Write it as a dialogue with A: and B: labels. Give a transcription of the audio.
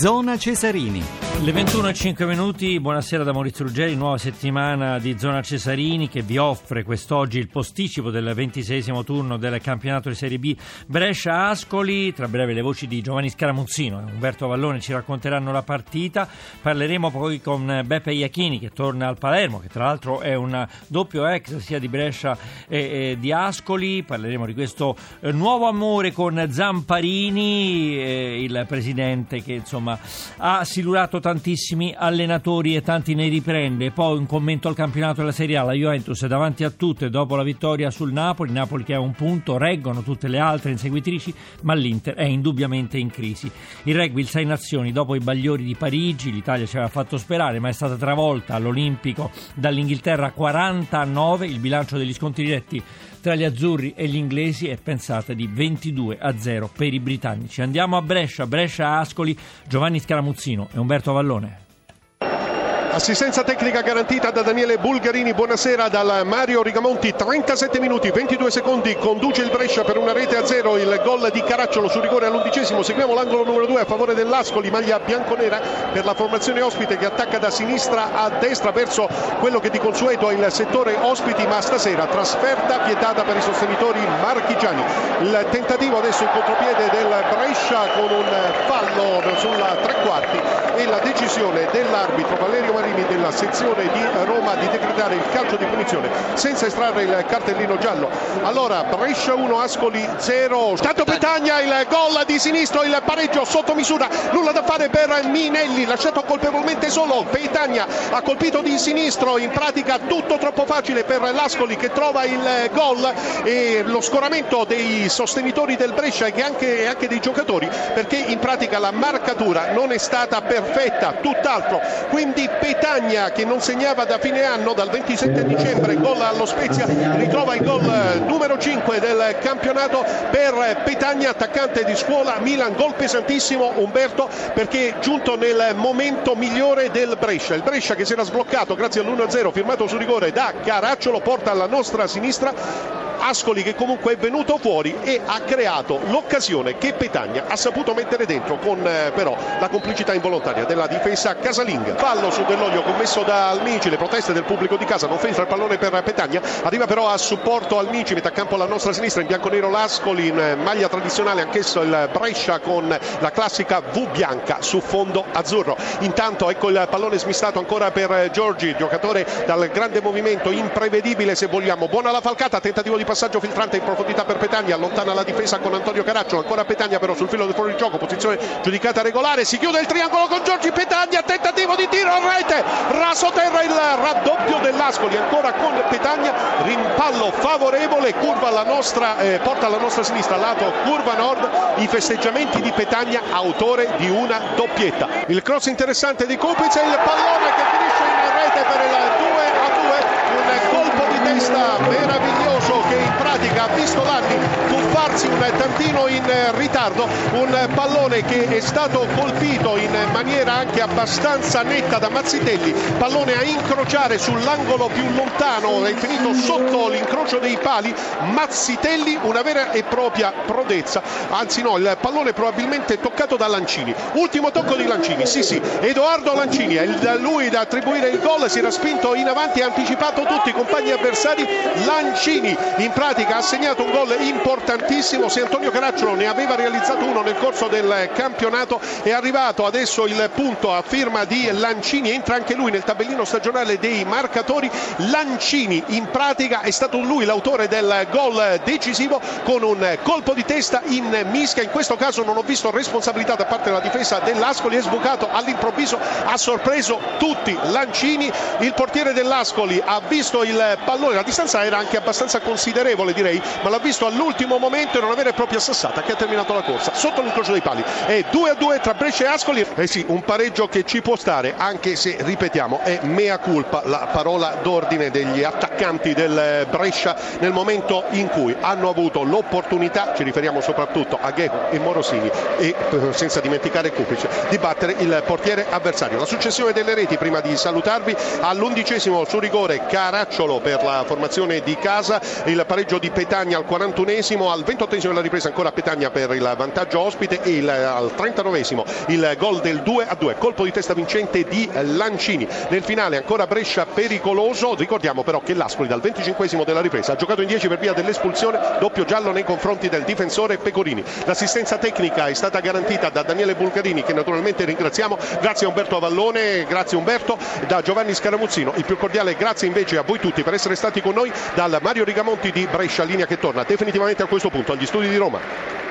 A: Zona Cesarini.
B: Le 21 e 5 minuti, buonasera da Maurizio Ruggeri, nuova settimana di Zona Cesarini che vi offre quest'oggi il posticipo del ventisesimo turno del campionato di Serie B Brescia-Ascoli, tra breve le voci di Giovanni Scaramuzzino e Umberto Vallone ci racconteranno la partita, parleremo poi con Beppe Iachini che torna al Palermo, che tra l'altro è un doppio ex sia di Brescia e, e di Ascoli, parleremo di questo eh, nuovo amore con Zamparini, eh, il presidente che insomma ha silurato tantissimi allenatori e tanti ne riprende. Poi un commento al campionato della Serie A, la Juventus è davanti a tutte dopo la vittoria sul Napoli, Napoli che ha un punto, reggono tutte le altre inseguitrici, ma l'Inter è indubbiamente in crisi. Il rugby, il Sei Nazioni, dopo i bagliori di Parigi, l'Italia ci aveva fatto sperare, ma è stata travolta all'Olimpico dall'Inghilterra 49, il bilancio degli sconti diretti tra gli azzurri e gli inglesi è pensata di 22 a 0 per i britannici. Andiamo a Brescia, Brescia Ascoli, Giovanni Scaramuzzino e Umberto Vallone.
C: Assistenza tecnica garantita da Daniele Bulgarini, buonasera dal Mario Rigamonti, 37 minuti, 22 secondi, conduce il Brescia per una rete a zero, il gol di Caracciolo su rigore all'undicesimo, seguiamo l'angolo numero 2 a favore dell'Ascoli, maglia bianconera per la formazione ospite che attacca da sinistra a destra verso quello che di consueto è il settore ospiti, ma stasera trasferta vietata per i sostenitori marchigiani. Il tentativo adesso in contropiede del Brescia con un fallo sulla tre quarti e la decisione dell'arbitro Valerio Marini della sezione di Roma di decretare il calcio di punizione senza estrarre il cartellino giallo. Allora Brescia 1, Ascoli 0. Stato Petagna il gol di sinistro, il pareggio sotto misura, nulla da fare per Minelli, lasciato colpevolmente solo. Petagna ha colpito di sinistro, in pratica tutto troppo facile per l'Ascoli che trova il gol e lo scoramento dei sostenitori del Brescia e anche, anche dei giocatori perché in pratica la marcatura non è stata perfetta, tutt'altro. Quindi Petagna che non segnava da fine anno, dal 27 dicembre, gol allo Spezia, ritrova il gol numero 5 del campionato per Petagna, attaccante di scuola Milan, gol pesantissimo Umberto perché è giunto nel momento migliore del Brescia, il Brescia che si era sbloccato grazie all'1-0 firmato su rigore da Caracciolo porta alla nostra sinistra Ascoli che comunque è venuto fuori e ha creato l'occasione che Petagna ha saputo mettere dentro con eh, però la complicità involontaria della difesa casalinga. Fallo su Dell'Olio commesso da Almici, le proteste del pubblico di casa, non filtra il pallone per Petagna, arriva però a supporto Almici, mette a campo alla nostra sinistra in bianco-nero l'Ascoli in maglia tradizionale anch'esso il Brescia con la classica V bianca su fondo azzurro. Intanto ecco il pallone smistato ancora per Giorgi, giocatore dal grande movimento imprevedibile se vogliamo. Buona la falcata, tentativo di passaggio filtrante in profondità per Petagna, allontana la difesa con Antonio Caracciolo, ancora Petagna però sul filo del fuorigioco, posizione giudicata regolare, si chiude il triangolo con Giorgi Petagna, tentativo di tiro a rete, raso terra il raddoppio dell'Ascoli, ancora con Petagna, rimpallo favorevole, curva alla nostra, eh, porta alla nostra sinistra, lato curva nord, i festeggiamenti di Petagna, autore di una doppietta. Il cross interessante di Kupic e il pallone che finisce in rete per il 2 a 2, un colpo di testa meraviglioso pratica ha visto Lanni tuffarsi un tantino in ritardo, un pallone che è stato colpito in maniera anche abbastanza netta da Mazzitelli, pallone a incrociare sull'angolo più lontano, è finito sotto l'incrocio dei pali, Mazzitelli una vera e propria prodezza, anzi no, il pallone probabilmente toccato da Lancini, ultimo tocco di Lancini, sì sì, Edoardo Lancini, è lui da attribuire il gol, si era spinto in avanti, ha anticipato tutti i compagni avversari, Lancini in pratica ha segnato un gol importantissimo, se Antonio Caracciolo ne aveva realizzato uno nel corso del campionato è arrivato adesso il punto a firma di Lancini, entra anche lui nel tabellino stagionale dei marcatori, Lancini in pratica è stato lui l'autore del gol decisivo con un colpo di testa in mischia, in questo caso non ho visto responsabilità da parte della difesa dell'Ascoli, è sbucato all'improvviso, ha sorpreso tutti. Lancini, il portiere dell'Ascoli ha visto il pallone, la distanza era anche abbastanza considerevole direi, ma l'ha visto all'ultimo momento e non avere proprio assassata che ha terminato la corsa sotto l'incrocio dei pali. È 2 a 2 tra Brescia e Ascoli. Eh sì, un pareggio che ci può stare, anche se ripetiamo, è mea culpa la parola d'ordine degli attaccanti del Brescia nel momento in cui hanno avuto l'opportunità, ci riferiamo soprattutto a Gheco e Morosini e eh, senza dimenticare Kupic, di battere il portiere avversario. La successione delle reti prima di salutarvi all'undicesimo su rigore Caracciolo per la formazione di casa, il pareggio di Petagna al 41esimo, al 28 della ripresa ancora Petagna per il vantaggio ospite e il, al 39 il gol del 2 a 2 colpo di testa vincente di Lancini. Nel finale ancora Brescia pericoloso ricordiamo però che l'Ascoli dal 25 della ripresa ha giocato in 10 per via dell'espulsione doppio giallo nei confronti del difensore Pecorini. L'assistenza tecnica è stata garantita da Daniele Bulgarini che naturalmente ringraziamo. Grazie a Umberto Avallone grazie Umberto. Da Giovanni Scaramuzzino il più cordiale grazie invece a voi tutti per essere stati con noi dal Mario Rigamonti di Brescia linea che torna definitivamente a questo punto agli studi di Roma